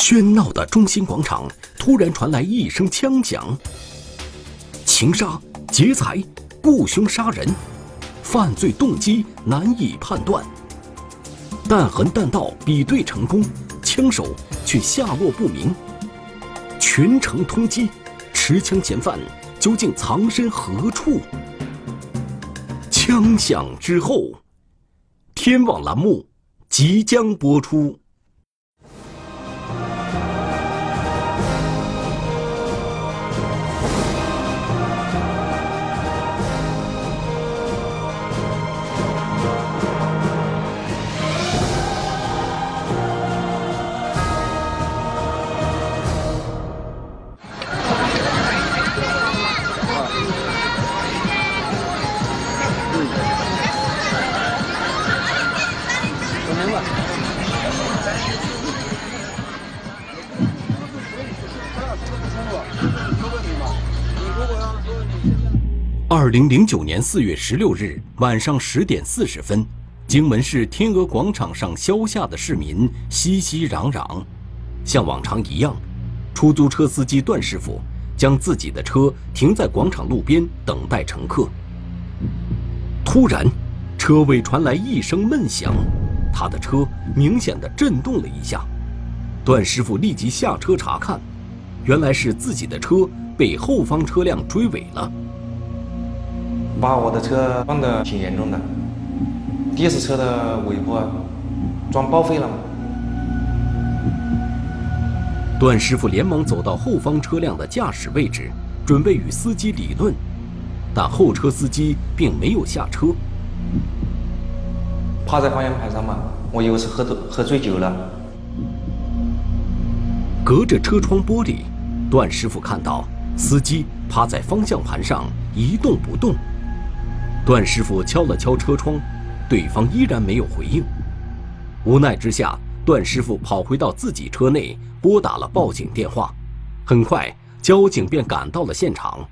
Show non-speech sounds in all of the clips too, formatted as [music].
喧闹的中心广场突然传来一声枪响，情杀、劫财、雇凶杀人，犯罪动机难以判断。弹痕弹道比对成功，枪手却下落不明。全城通缉，持枪嫌犯究竟藏身何处？枪响之后，天网栏目即将播出。二零零九年四月十六日晚上十点四十分，荆门市天鹅广场上消夏的市民熙熙攘攘。像往常一样，出租车司机段师傅将自己的车停在广场路边等待乘客。突然，车尾传来一声闷响，他的车明显的震动了一下。段师傅立即下车查看，原来是自己的车被后方车辆追尾了。把我的车撞得挺严重的，的士车的尾部撞报废了。段师傅连忙走到后方车辆的驾驶位置，准备与司机理论，但后车司机并没有下车，趴在方向盘上嘛，我以为是喝多喝醉酒了。隔着车窗玻璃，段师傅看到司机趴在方向盘上一动不动。段师傅敲了敲车窗，对方依然没有回应。无奈之下，段师傅跑回到自己车内，拨打了报警电话。很快，交警便赶到了现场。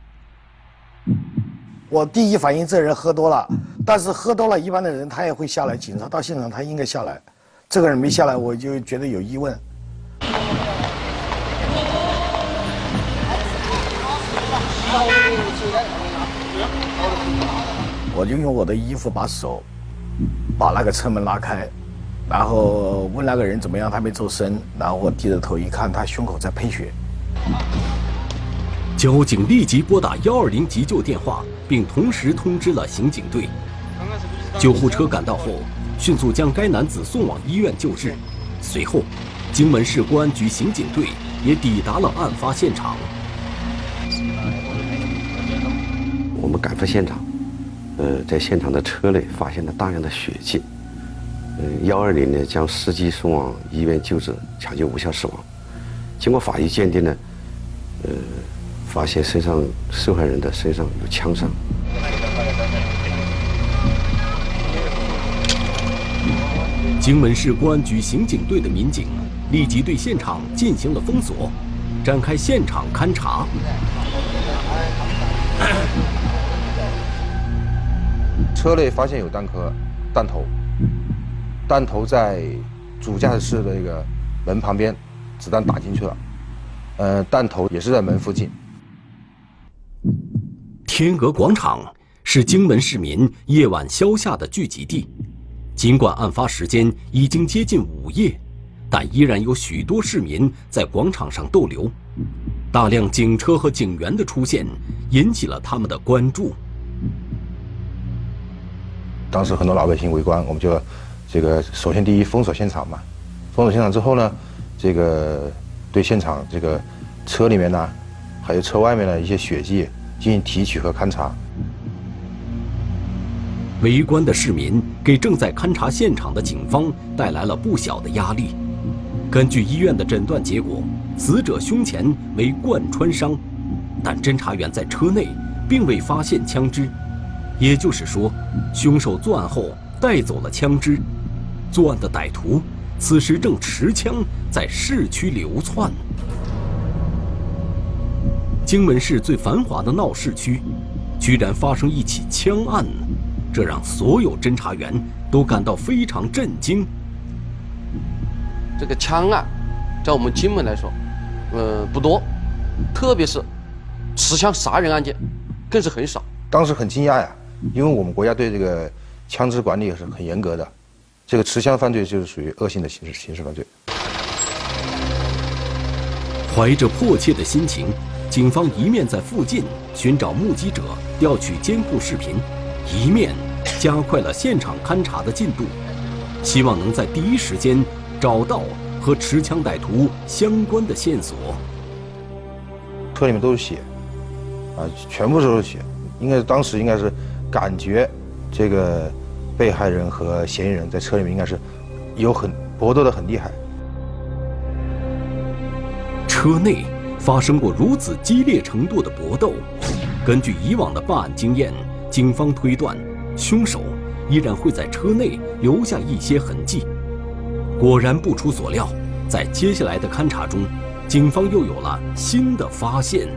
我第一反应，这人喝多了，但是喝多了一般的人他也会下来。警察到现场，他应该下来。这个人没下来，我就觉得有疑问。我就用我的衣服把手把那个车门拉开，然后问那个人怎么样，他没做声，然后我低着头一看，他胸口在喷血。交警立即拨打幺二零急救电话，并同时通知了刑警队。救护车赶到后，迅速将该男子送往医院救治。随后，荆门市公安局刑警队也抵达了案发现场。我们赶赴现场。呃，在现场的车内发现了大量的血迹。呃，幺二零呢将司机送往医院救治，抢救无效死亡。经过法医鉴定呢，呃，发现身上受害人的身上有枪伤。荆门市公安局刑警队的民警立即对现场进行了封锁，展开现场勘查。车内发现有弹壳、弹头，弹头在主驾驶室的那个门旁边，子弹打进去了。呃，弹头也是在门附近。天鹅广场是荆门市民夜晚消夏的聚集地，尽管案发时间已经接近午夜，但依然有许多市民在广场上逗留。大量警车和警员的出现引起了他们的关注。当时很多老百姓围观，我们就这个首先第一封锁现场嘛，封锁现场之后呢，这个对现场这个车里面呢，还有车外面的一些血迹进行提取和勘查。围观的市民给正在勘查现场的警方带来了不小的压力。根据医院的诊断结果，死者胸前为贯穿伤，但侦查员在车内并未发现枪支。也就是说，凶手作案后带走了枪支，作案的歹徒此时正持枪在市区流窜。荆门市最繁华的闹市区，居然发生一起枪案，这让所有侦查员都感到非常震惊。这个枪案在我们荆门来说，呃，不多，特别是持枪杀人案件，更是很少。当时很惊讶呀，因为我们国家对这个枪支管理是很严格的，这个持枪犯罪就是属于恶性的刑事刑事犯罪。怀着迫切的心情，警方一面在附近寻找目击者、调取监控视频，一面加快了现场勘查的进度，希望能在第一时间找到和持枪歹徒相关的线索。车里面都是血，啊，全部都是血，应该当时应该是感觉这个被害人和嫌疑人在车里面应该是有很搏斗的很厉害。车内发生过如此激烈程度的搏斗，根据以往的办案经验，警方推断凶手依然会在车内留下一些痕迹。果然不出所料，在接下来的勘查中，警方又有了新的发现。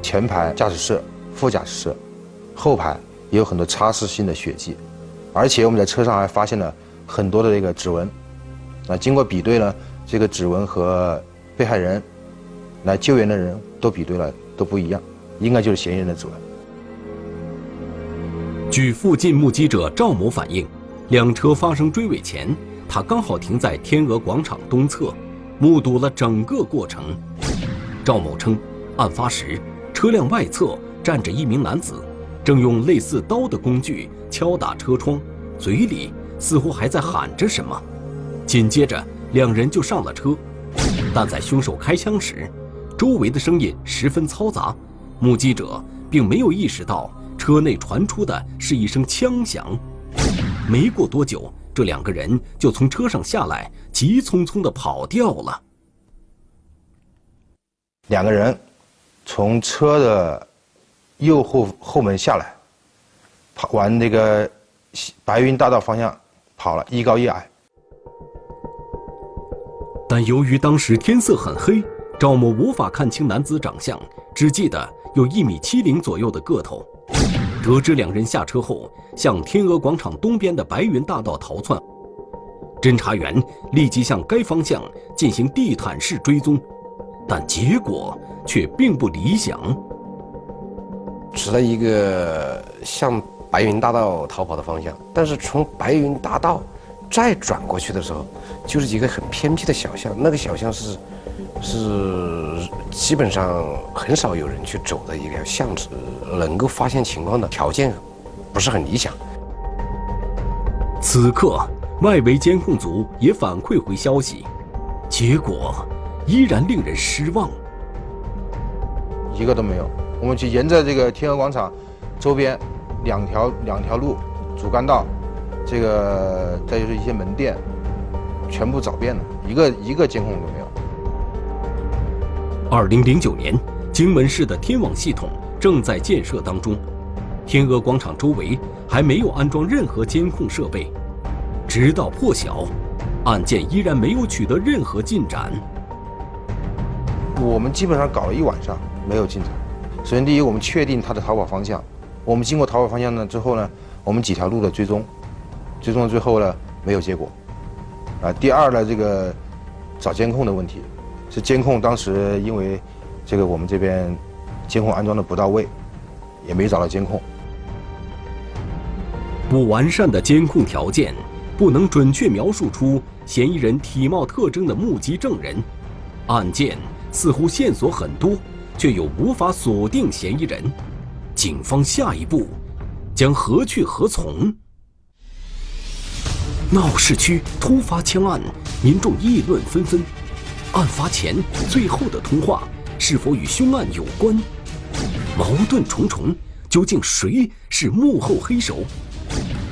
前排驾驶室、副驾驶室、后排也有很多擦拭性的血迹，而且我们在车上还发现了很多的这个指纹。那经过比对呢，这个指纹和被害人来救援的人都比对了，都不一样，应该就是嫌疑人的指纹。据附近目击者赵某反映，两车发生追尾前，他刚好停在天鹅广场东侧，目睹了整个过程。赵某称，案发时车辆外侧站着一名男子，正用类似刀的工具敲打车窗，嘴里似乎还在喊着什么。紧接着，两人就上了车。但在凶手开枪时，周围的声音十分嘈杂，目击者并没有意识到车内传出的是一声枪响。没过多久，这两个人就从车上下来，急匆匆地跑掉了。两个人从车的右后后门下来，跑往那个白云大道方向跑了，一高一矮。但由于当时天色很黑，赵某无法看清男子长相，只记得有一米七零左右的个头。得知两人下车后向天鹅广场东边的白云大道逃窜，侦查员立即向该方向进行地毯式追踪，但结果却并不理想。指了一个向白云大道逃跑的方向，但是从白云大道再转过去的时候。就是一个很偏僻的小巷，那个小巷是是基本上很少有人去走的一条巷子，能够发现情况的条件不是很理想。此刻，外围监控组也反馈回消息，结果依然令人失望，一个都没有。我们去沿着这个天鹅广场周边两条两条路主干道，这个再就是一些门店。全部找遍了，一个一个监控都没有。二零零九年，荆门市的天网系统正在建设当中，天鹅广场周围还没有安装任何监控设备。直到破晓，案件依然没有取得任何进展。我们基本上搞了一晚上，没有进展。首先，第一，我们确定他的逃跑方向。我们经过逃跑方向呢之后呢，我们几条路的追踪，追踪到最后呢，没有结果。啊，第二呢，这个找监控的问题，是监控当时因为这个我们这边监控安装的不到位，也没找到监控。不完善的监控条件，不能准确描述出嫌疑人体貌特征的目击证人，案件似乎线索很多，却又无法锁定嫌疑人，警方下一步将何去何从？闹市区突发枪案，民众议论纷纷。案发前最后的通话是否与凶案有关？矛盾重重，究竟谁是幕后黑手？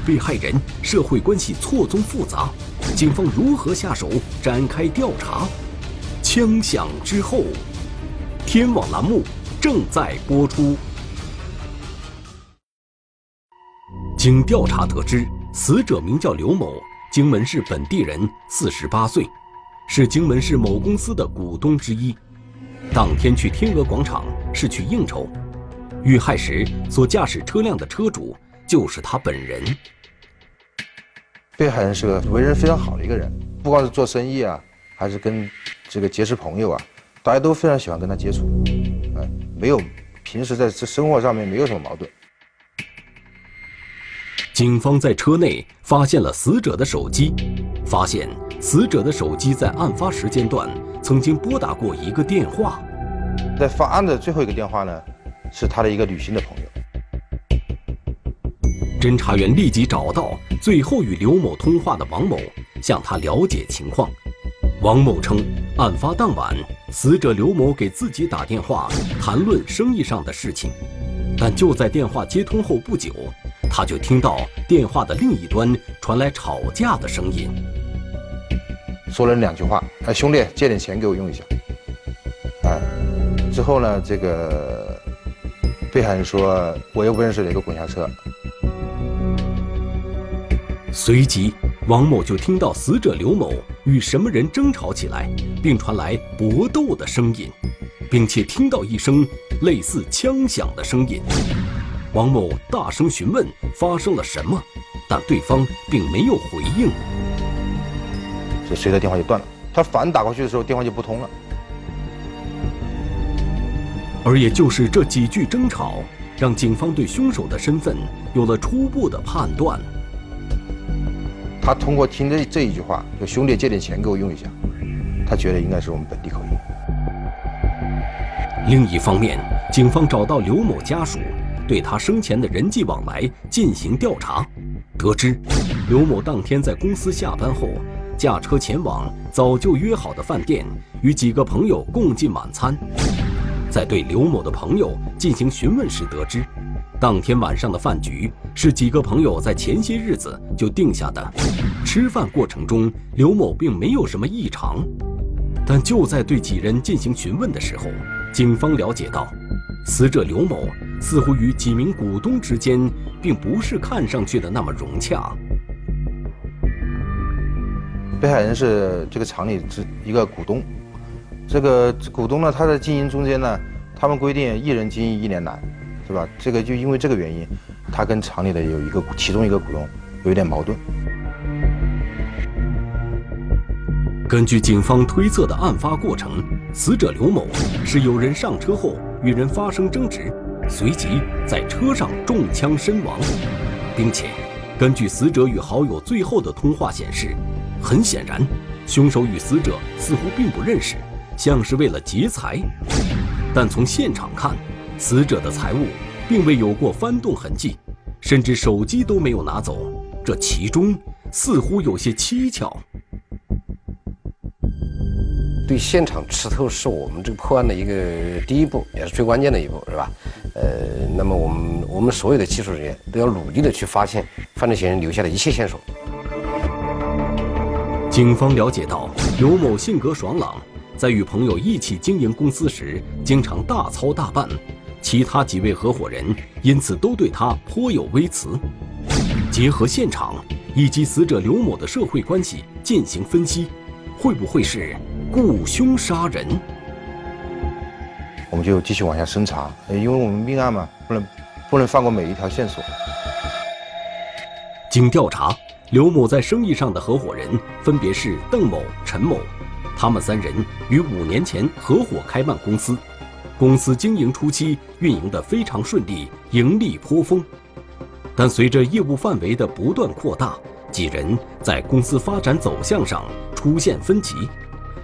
被害人社会关系错综复杂，警方如何下手展开调查？枪响之后，天网栏目正在播出。经调查得知。死者名叫刘某，荆门市本地人，四十八岁，是荆门市某公司的股东之一。当天去天鹅广场是去应酬，遇害时所驾驶车辆的车主就是他本人。被害人是个为人非常好的一个人，不光是做生意啊，还是跟这个结识朋友啊，大家都非常喜欢跟他接触，哎，没有平时在这生活上面没有什么矛盾。警方在车内发现了死者的手机，发现死者的手机在案发时间段曾经拨打过一个电话。在发案的最后一个电话呢，是他的一个旅行的朋友。侦查员立即找到最后与刘某通话的王某，向他了解情况。王某称，案发当晚，死者刘某给自己打电话谈论生意上的事情，但就在电话接通后不久，他就听到电话的另一端传来吵架的声音，说了两句话：“哎，兄弟，借点钱给我用一下。”哎，之后呢，这个被害人说：“我又不认识哪个滚下车。”随即，王某就听到死者刘某与什么人争吵起来，并传来搏斗的声音，并且听到一声类似枪响的声音。王某大声询问发生了什么，但对方并没有回应。这谁的电话就断了。他反打过去的时候，电话就不通了。而也就是这几句争吵，让警方对凶手的身份有了初步的判断。他通过听这这一句话，就兄弟借点钱给我用一下，他觉得应该是我们本地口音。另一方面，警方找到刘某家属，对他生前的人际往来进行调查，得知刘某当天在公司下班后，驾车前往早就约好的饭店，与几个朋友共进晚餐。在对刘某的朋友进行询问时，得知。当天晚上的饭局是几个朋友在前些日子就定下的。吃饭过程中，刘某并没有什么异常，但就在对几人进行询问的时候，警方了解到，死者刘某似乎与几名股东之间并不是看上去的那么融洽。被害人是这个厂里之一个股东，这个股东呢，他在经营中间呢，他们规定一人经营一年难。是吧？这个就因为这个原因，他跟厂里的有一个其中一个股东有点矛盾。根据警方推测的案发过程，死者刘某是有人上车后与人发生争执，随即在车上中枪身亡，并且根据死者与好友最后的通话显示，很显然，凶手与死者似乎并不认识，像是为了劫财。但从现场看。死者的财物并未有过翻动痕迹，甚至手机都没有拿走，这其中似乎有些蹊跷。对现场吃透是我们这个破案的一个第一步，也是最关键的一步，是吧？呃，那么我们我们所有的技术人员都要努力的去发现犯罪嫌疑人留下的一切线索。警方了解到，刘某性格爽朗，在与朋友一起经营公司时，经常大操大办。其他几位合伙人因此都对他颇有微词。结合现场以及死者刘某的社会关系进行分析，会不会是雇凶杀人？我们就继续往下深查，因为我们命案嘛，不能不能放过每一条线索。经调查，刘某在生意上的合伙人分别是邓某、陈某，他们三人于五年前合伙开办公司。公司经营初期运营的非常顺利，盈利颇丰，但随着业务范围的不断扩大，几人在公司发展走向上出现分歧。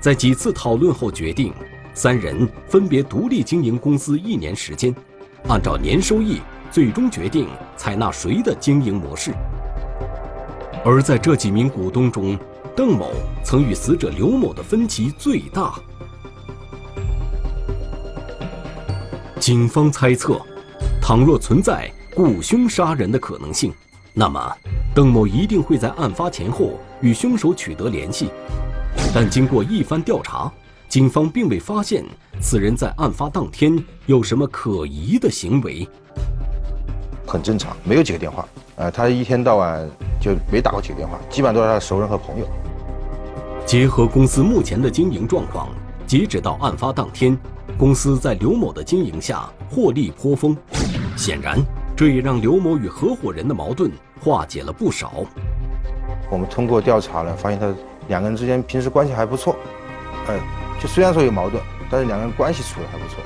在几次讨论后，决定三人分别独立经营公司一年时间，按照年收益，最终决定采纳谁的经营模式。而在这几名股东中，邓某曾与死者刘某的分歧最大。警方猜测，倘若存在雇凶杀人的可能性，那么邓某一定会在案发前后与凶手取得联系。但经过一番调查，警方并未发现此人在案发当天有什么可疑的行为。很正常，没有几个电话，呃，他一天到晚就没打过几个电话，基本上都是他的熟人和朋友。结合公司目前的经营状况，截止到案发当天。公司在刘某的经营下获利颇丰，显然这也让刘某与合伙人的矛盾化解了不少。我们通过调查呢，发现他两个人之间平时关系还不错，哎，就虽然说有矛盾，但是两个人关系处的还不错。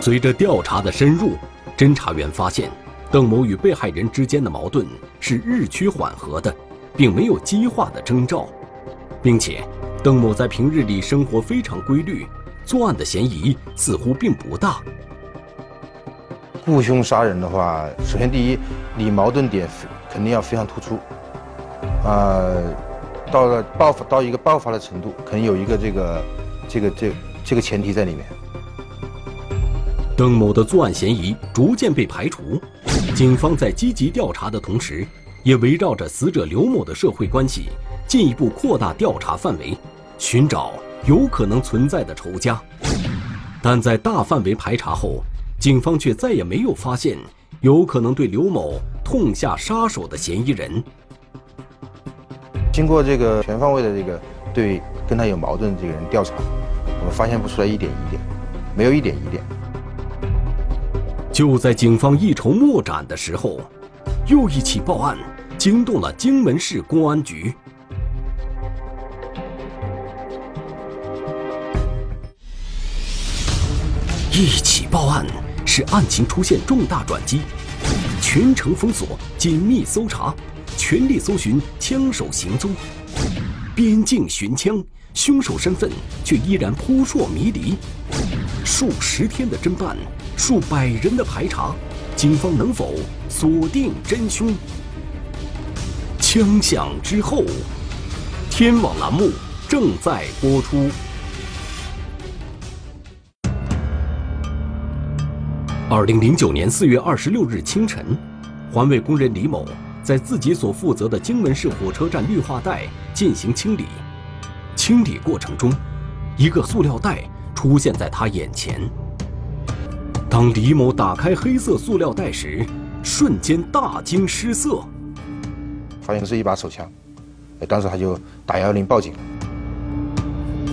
随着调查的深入，侦查员发现，邓某与被害人之间的矛盾是日趋缓和的，并没有激化的征兆，并且邓某在平日里生活非常规律，作案的嫌疑似乎并不大。雇凶杀人的话，首先第一，你矛盾点肯定要非常突出，啊，到了爆发到一个爆发的程度，可能有一个这个这个这这个前提在里面。邓某的作案嫌疑逐渐被排除，警方在积极调查的同时，也围绕着死者刘某的社会关系，进一步扩大调查范围，寻找有可能存在的仇家。但在大范围排查后，警方却再也没有发现有可能对刘某痛下杀手的嫌疑人。经过这个全方位的这个对跟他有矛盾的这个人调查，我们发现不出来一点疑点，没有一点疑点。就在警方一筹莫展的时候，又一起报案惊动了荆门市公安局。一起报案。使案情出现重大转机，全城封锁，紧密搜查，全力搜寻枪手行踪。边境寻枪，凶手身份却依然扑朔迷离。数十天的侦办，数百人的排查，警方能否锁定真凶？枪响之后，天网栏目正在播出。二零零九年四月二十六日清晨，环卫工人李某在自己所负责的荆门市火车站绿化带进行清理。清理过程中，一个塑料袋出现在他眼前。当李某打开黑色塑料袋时，瞬间大惊失色，发现是一把手枪。当时他就打幺幺零报警。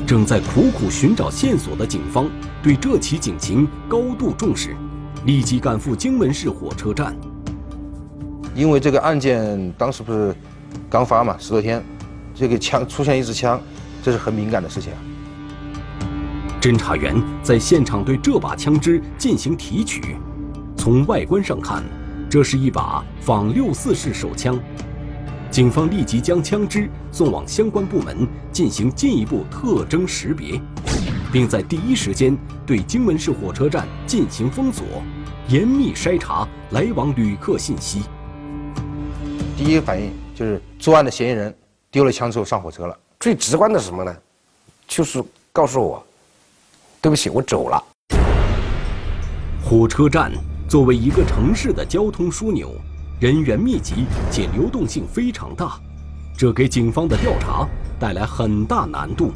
正在苦苦寻找线索的警方对这起警情高度重视。立即赶赴荆门市火车站。因为这个案件当时不是刚发嘛，十多天，这个枪出现一支枪，这是很敏感的事情。侦查员在现场对这把枪支进行提取，从外观上看，这是一把仿六四式手枪。警方立即将枪支送往相关部门进行进一步特征识别。并在第一时间对荆门市火车站进行封锁，严密筛查来往旅客信息。第一个反应就是作案的嫌疑人丢了枪之后上火车了。最直观的是什么呢？就是告诉我，对不起，我走了。火车站作为一个城市的交通枢纽，人员密集且流动性非常大，这给警方的调查带来很大难度。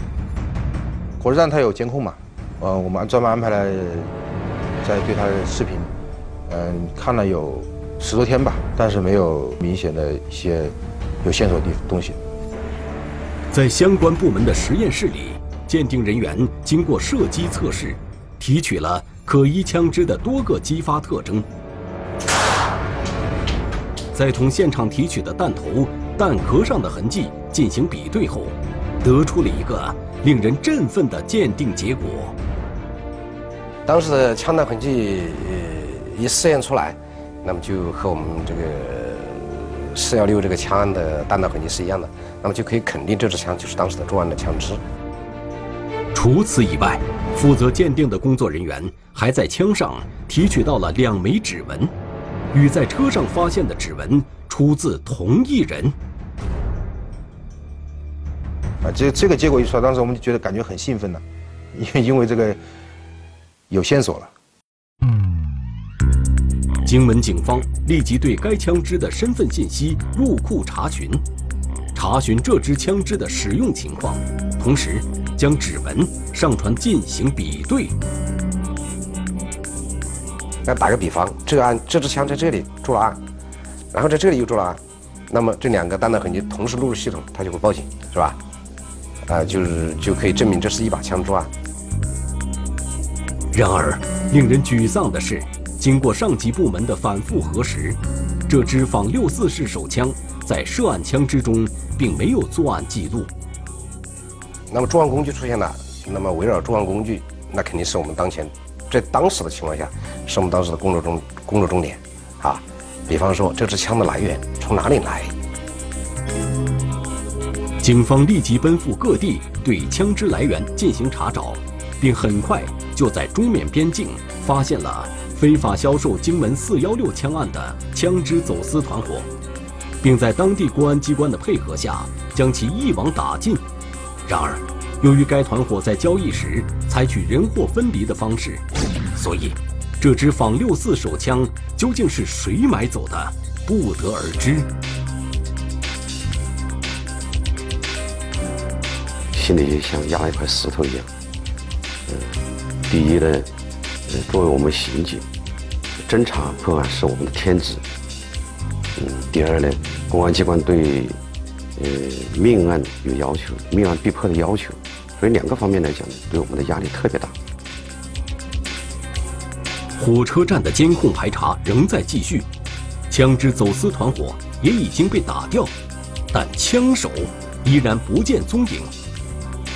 火车站它有监控嘛？呃，我们专门安排了在对它的视频，嗯，看了有十多天吧，但是没有明显的一些有线索的东西。在相关部门的实验室里，鉴定人员经过射击测试，提取了可疑枪支的多个击发特征，在同现场提取的弹头、弹壳上的痕迹进行比对后，得出了一个。令人振奋的鉴定结果。当时的枪弹痕迹呃一试验出来，那么就和我们这个四幺六这个枪案的弹道痕迹是一样的，那么就可以肯定这支枪就是当时的作案的枪支。除此以外，负责鉴定的工作人员还在枪上提取到了两枚指纹，与在车上发现的指纹出自同一人。啊，这这个结果一出来，当时我们就觉得感觉很兴奋呢，因为因为这个有线索了。荆门警方立即对该枪支的身份信息入库查询，查询这支枪支的使用情况，同时将指纹上传进行比对。那打个比方，这个案这支枪在这里住了案，然后在这里又住了案，那么这两个弹道痕迹同时录入系统，它就会报警，是吧？啊，就是就可以证明这是一把枪支案。然而，令人沮丧的是，经过上级部门的反复核实，这支仿六四式手枪在涉案枪支中并没有作案记录。那么作案工具出现了，那么围绕作案工具，那肯定是我们当前在当时的情况下，是我们当时的工作中工作重点啊。比方说，这支枪的来源从哪里来？警方立即奔赴各地，对枪支来源进行查找，并很快就在中缅边境发现了非法销售荆门四幺六枪案的枪支走私团伙，并在当地公安机关的配合下将其一网打尽。然而，由于该团伙在交易时采取人货分离的方式，所以这支仿六四手枪究竟是谁买走的，不得而知。心里就像压了一块石头一样。嗯，第一呢，呃，作为我们刑警，侦查破案是我们的天职。嗯，第二呢，公安机关对呃命案有要求，命案必破的要求，所以两个方面来讲呢，对我们的压力特别大。火车站的监控排查仍在继续，枪支走私团伙也已经被打掉，但枪手依然不见踪影。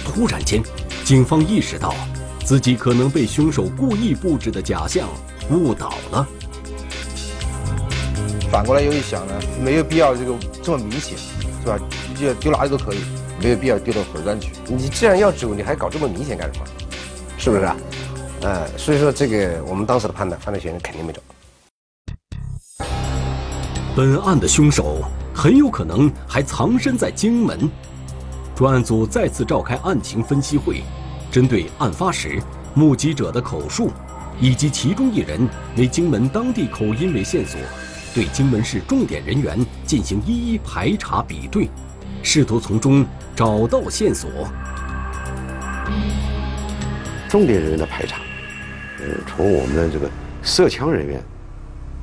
突然间，警方意识到自己可能被凶手故意布置的假象误导了。反过来又一想呢，没有必要这个这么明显，是吧？就丢哪里都可以，没有必要丢到火车站去。你既然要走，你还搞这么明显干什么？是不是啊？呃，所以说这个我们当时的判断，犯罪嫌疑人肯定没走。本案的凶手很有可能还藏身在荆门。专案组再次召开案情分析会，针对案发时目击者的口述，以及其中一人为荆门当地口音为线索，对荆门市重点人员进行一一排查比对，试图从中找到线索。重点人员的排查，呃，从我们的这个涉枪人员、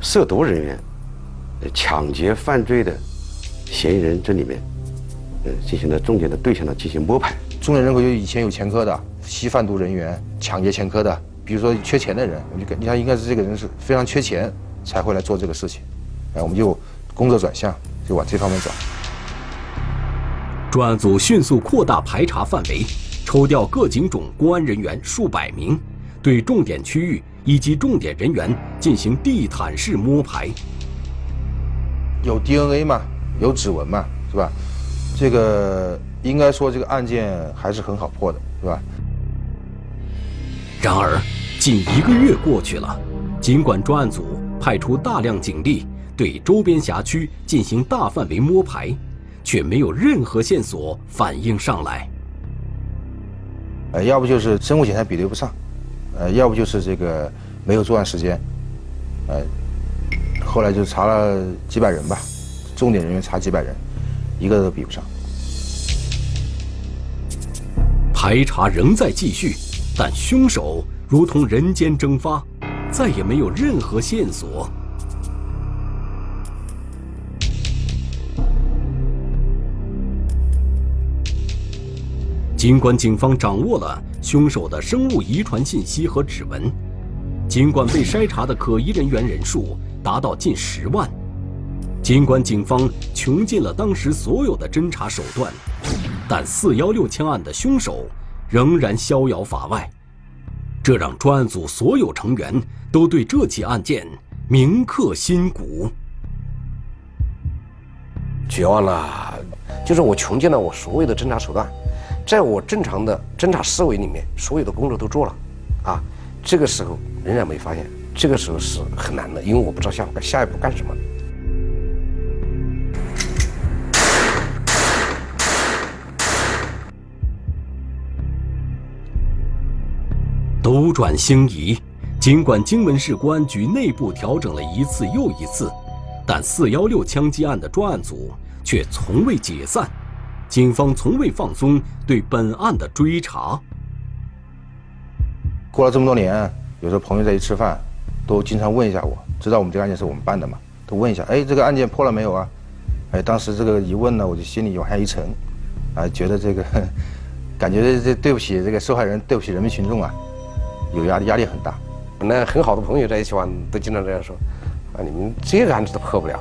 涉毒人员、抢劫犯罪的嫌疑人这里面。呃，进行了重点的对象的进行摸排。重点人口有以前有前科的吸贩毒人员、抢劫前科的，比如说缺钱的人，我们就你看应该是这个人是非常缺钱才会来做这个事情，哎，我们就工作转向，就往这方面转。专案组迅速扩大排查范围，抽调各警种公安人员数百名，对重点区域以及重点人员进行地毯式摸排。有 DNA 嘛？有指纹嘛？是吧？这个应该说，这个案件还是很好破的，是吧？然而，近一个月过去了，尽管专案组派出大量警力对周边辖区进行大范围摸排，却没有任何线索反映上来。呃，要不就是生物检查比对不上，呃，要不就是这个没有作案时间，呃，后来就查了几百人吧，重点人员查几百人。一个都比不上。排查仍在继续，但凶手如同人间蒸发，再也没有任何线索。尽管警方掌握了凶手的生物遗传信息和指纹，尽管被筛查的可疑人员人数达到近十万。尽管警方穷尽了当时所有的侦查手段，但四幺六枪案的凶手仍然逍遥法外，这让专案组所有成员都对这起案件铭刻心骨。绝望了，就是我穷尽了我所有的侦查手段，在我正常的侦查思维里面，所有的工作都做了，啊，这个时候仍然没发现，这个时候是很难的，因为我不知道下下一步干什么。斗转星移，尽管荆门市公安局内部调整了一次又一次，但四幺六枪击案的专案组却从未解散，警方从未放松对本案的追查。过了这么多年，有时候朋友在一起吃饭，都经常问一下我，知道我们这个案件是我们办的嘛，都问一下，哎，这个案件破了没有啊？哎，当时这个一问呢，我就心里往下一沉，啊，觉得这个 [laughs] 感觉这对不起这个受害人，对不起人民群众啊。有压力，压力很大。那很好的朋友在一起玩，都经常这样说：“啊，你们这个案子都破不了，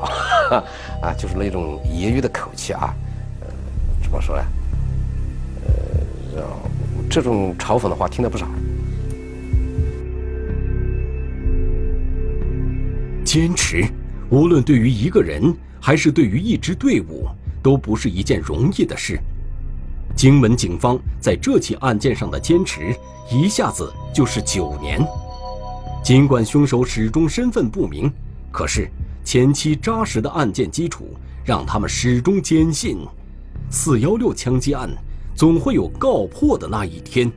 [laughs] 啊，就是那种揶揄的口气啊。怎么说呢？呃，这种嘲讽的话听了不少。坚持，无论对于一个人还是对于一支队伍，都不是一件容易的事。荆门警方在这起案件上的坚持，一下子就是九年。尽管凶手始终身份不明，可是前期扎实的案件基础，让他们始终坚信，四幺六枪击案总会有告破的那一天。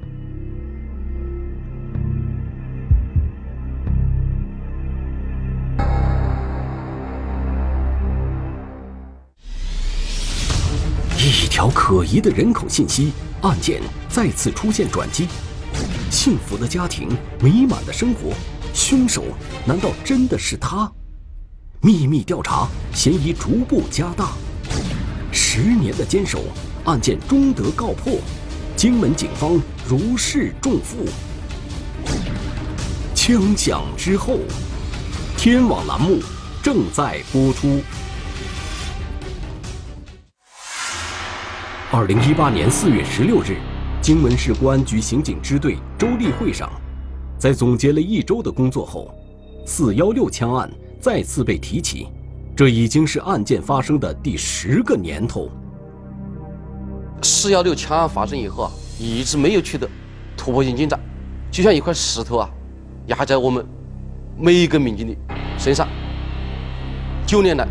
条可疑的人口信息，案件再次出现转机。幸福的家庭，美满的生活，凶手难道真的是他？秘密调查，嫌疑逐步加大。十年的坚守，案件终得告破。荆门警方如释重负。枪响之后，天网栏目正在播出。二零一八年四月十六日，荆门市公安局刑警支队周例会上，在总结了一周的工作后，四幺六枪案再次被提起。这已经是案件发生的第十个年头。四幺六枪案发生以后啊，一直没有取得突破性进展，就像一块石头啊，压在我们每一个民警的身上。九年来，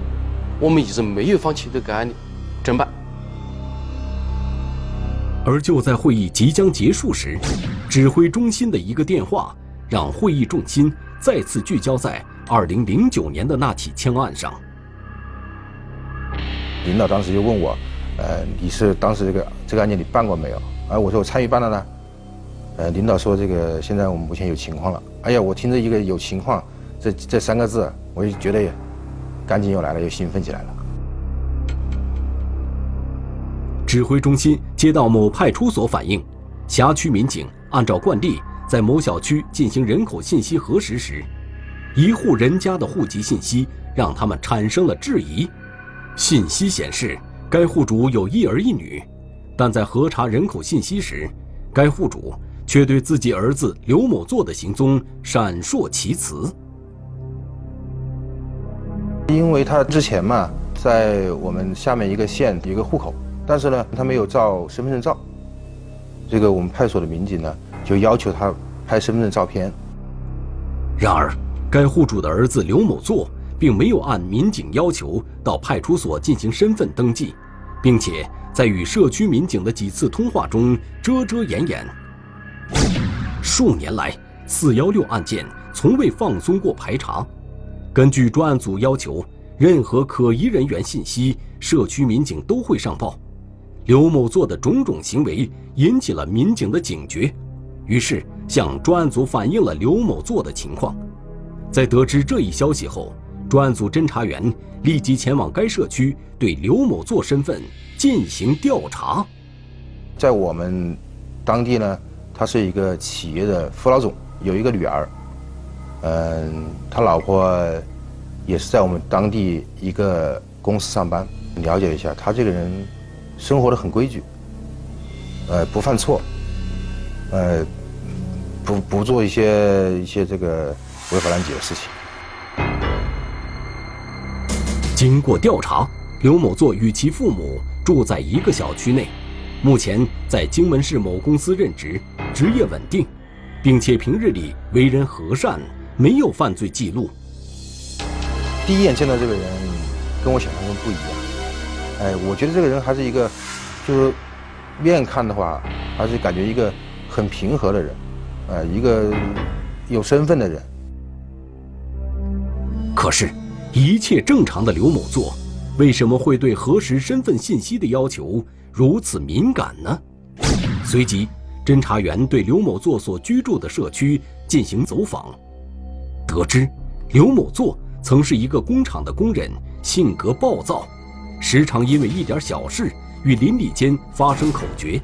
我们一直没有放弃对该案的侦办。而就在会议即将结束时，指挥中心的一个电话，让会议重心再次聚焦在2009年的那起枪案上。领导当时就问我：“呃，你是当时这个这个案件你办过没有？”啊，我说我参与办了呢。呃，领导说这个现在我们目前有情况了。哎呀，我听着一个有情况这这三个字，我就觉得干劲又来了，又兴奋起来了。指挥中心接到某派出所反映，辖区民警按照惯例在某小区进行人口信息核实时，一户人家的户籍信息让他们产生了质疑。信息显示，该户主有一儿一女，但在核查人口信息时，该户主却对自己儿子刘某作的行踪闪烁其词。因为他之前嘛，在我们下面一个县一个户口。但是呢，他没有照身份证照，这个我们派出所的民警呢，就要求他拍身份证照片。然而，该户主的儿子刘某作并没有按民警要求到派出所进行身份登记，并且在与社区民警的几次通话中遮遮掩掩。数年来，四幺六案件从未放松过排查。根据专案组要求，任何可疑人员信息，社区民警都会上报。刘某做的种种行为引起了民警的警觉，于是向专案组反映了刘某做的情况。在得知这一消息后，专案组侦查员立即前往该社区，对刘某作身份进行调查。在我们当地呢，他是一个企业的副老总，有一个女儿，嗯，他老婆也是在我们当地一个公司上班。了解一下，他这个人。生活的很规矩，呃，不犯错，呃，不不做一些一些这个违法乱纪的事情。经过调查，刘某作与其父母住在一个小区内，目前在荆门市某公司任职，职业稳定，并且平日里为人和善，没有犯罪记录。第一眼见到这个人，跟我想象中不一样。哎，我觉得这个人还是一个，就是面看的话，还是感觉一个很平和的人，呃，一个有身份的人。可是，一切正常的刘某作，为什么会对核实身份信息的要求如此敏感呢？随即，侦查员对刘某作所居住的社区进行走访，得知刘某作曾是一个工厂的工人，性格暴躁。时常因为一点小事与邻里间发生口角，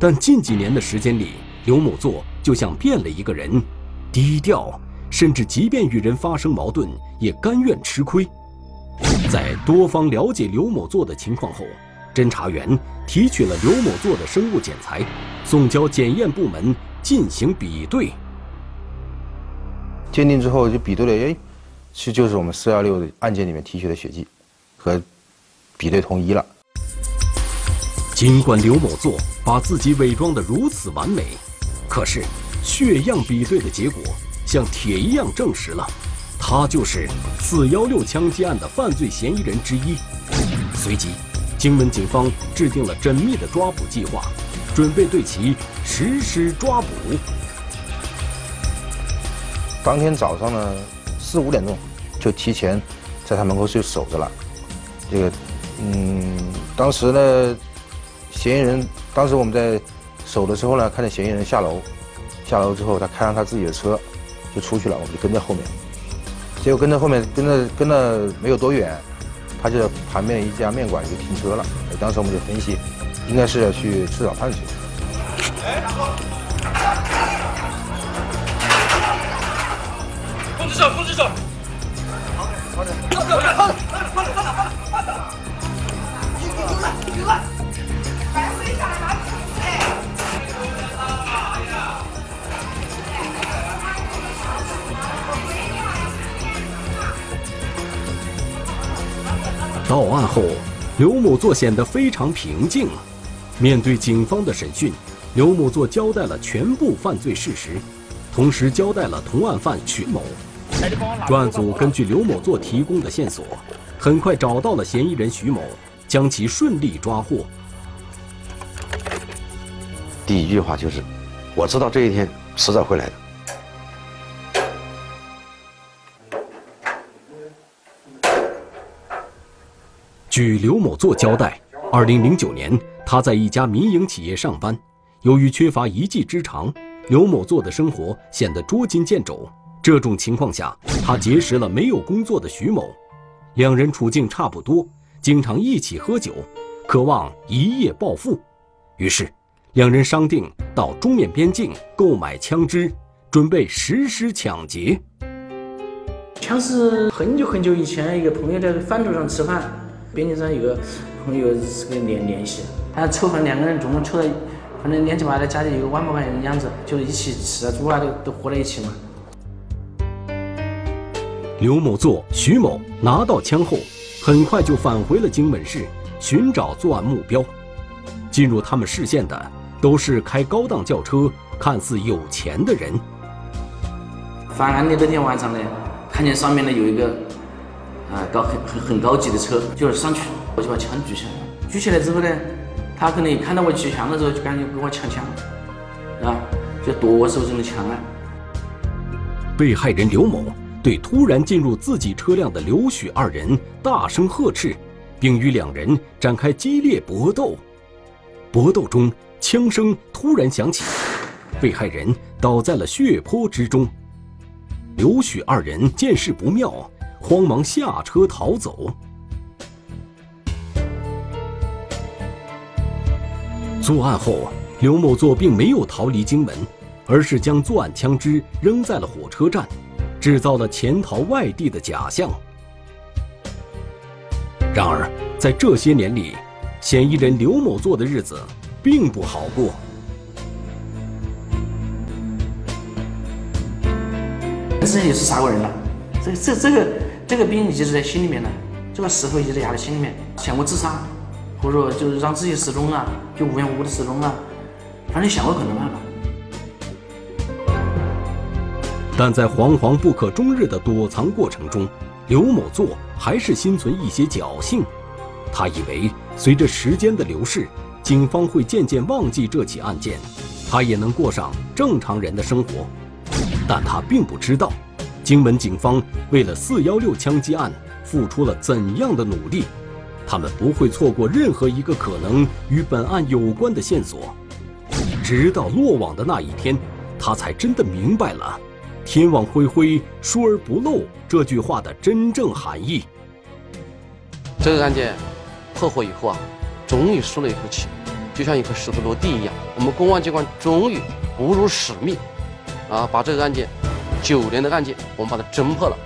但近几年的时间里，刘某作就像变了一个人，低调，甚至即便与人发生矛盾，也甘愿吃亏。在多方了解刘某作的情况后，侦查员提取了刘某作的生物检材，送交检验部门进行比对。鉴定之后就比对了，哎，其实就是我们四幺六案件里面提取的血迹，和比对统一了。尽管刘某作把自己伪装得如此完美，可是血样比对的结果像铁一样证实了，他就是四幺六枪击案的犯罪嫌疑人之一。随即，荆门警方制定了缜密的抓捕计划，准备对其实施抓捕。当天早上呢，四五点钟就提前在他门口就守着了。这个，嗯，当时呢。嫌疑人当时我们在守的时候呢，看见嫌疑人下楼，下楼之后他开上他自己的车就出去了，我们就跟在后面。结果跟在后面跟着跟了没有多远，他就在旁边一家面馆就停车了。当时我们就分析，应该是要去吃早饭去。到案后，刘某作显得非常平静。面对警方的审讯，刘某作交代了全部犯罪事实，同时交代了同案犯徐某。专案组根据刘某作提供的线索，很快找到了嫌疑人徐某，将其顺利抓获。第一句话就是：“我知道这一天迟早会来的。”据刘某作交代，二零零九年他在一家民营企业上班，由于缺乏一技之长，刘某作的生活显得捉襟见肘。这种情况下，他结识了没有工作的徐某，两人处境差不多，经常一起喝酒，渴望一夜暴富，于是两人商定到中缅边境购买枪支，准备实施抢劫。枪是很久很久以前一个朋友在饭桌上吃饭。边境上有个朋友是个联联系，他凑合两个人总共凑到，反正两七八的家里有个万把块钱的样子，就一起吃啊住啊都都活在一起嘛。刘某作、徐某拿到枪后，很快就返回了荆门市，寻找作案目标。进入他们视线的都是开高档轿车、看似有钱的人。犯案的那天晚上呢，看见上面呢有一个。啊，高很很很高级的车，就是上去，我就把枪举起来。举起来之后呢，他可能一看到我举枪的时候，就赶紧给我抢枪，啊，就夺我手中的枪啊。被害人刘某对突然进入自己车辆的刘许二人大声呵斥，并与两人展开激烈搏斗。搏斗中，枪声突然响起，被害人倒在了血泊之中。刘许二人见势不妙。慌忙下车逃走。作案后，刘某作并没有逃离荆门，而是将作案枪支扔在了火车站，制造了潜逃外地的假象。然而，在这些年里，嫌疑人刘某作的日子并不好过。本身也是杀过人了，这这这个。这个病一直在心里面呢，这个石头一直压在心里面，想过自杀，或者说就是让自己失踪啊，就无缘无故的失踪啊，反正想过很多办法。但在惶惶不可终日的躲藏过程中，刘某作还是心存一些侥幸。他以为随着时间的流逝，警方会渐渐忘记这起案件，他也能过上正常人的生活。但他并不知道。荆门警方为了四幺六枪击案付出了怎样的努力？他们不会错过任何一个可能与本案有关的线索。直到落网的那一天，他才真的明白了“天网恢恢，疏而不漏”这句话的真正含义。这个案件破获以后啊，终于舒了一口气，就像一颗石头落地一样。我们公安机关终于不辱使命，啊，把这个案件。九年的案件，我们把它侦破了，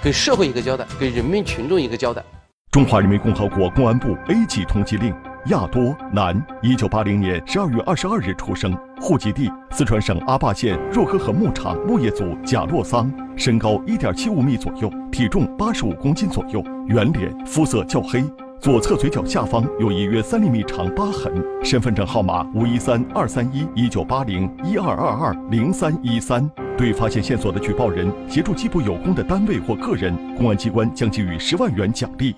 给社会一个交代，给人民群众一个交代。中华人民共和国公安部 A 级通缉令：亚多，男，一九八零年十二月二十二日出生，户籍地四川省阿坝县若河河牧场牧业组贾洛桑，身高一点七五米左右，体重八十五公斤左右，圆脸，肤色较黑，左侧嘴角下方有一约三厘米长疤痕，身份证号码五一三二三一一九八零一二二二零三一三。对发现线索的举报人，协助缉捕有功的单位或个人，公安机关将给予十万元奖励。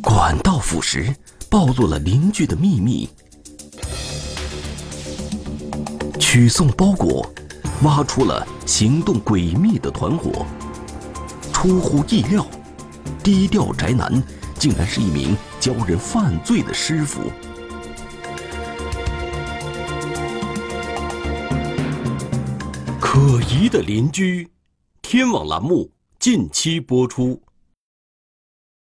管道腐蚀暴露了邻居的秘密，取送包裹挖出了行动诡秘的团伙。出乎意料，低调宅男竟然是一名教人犯罪的师傅。可疑的邻居，天网栏目近期播出。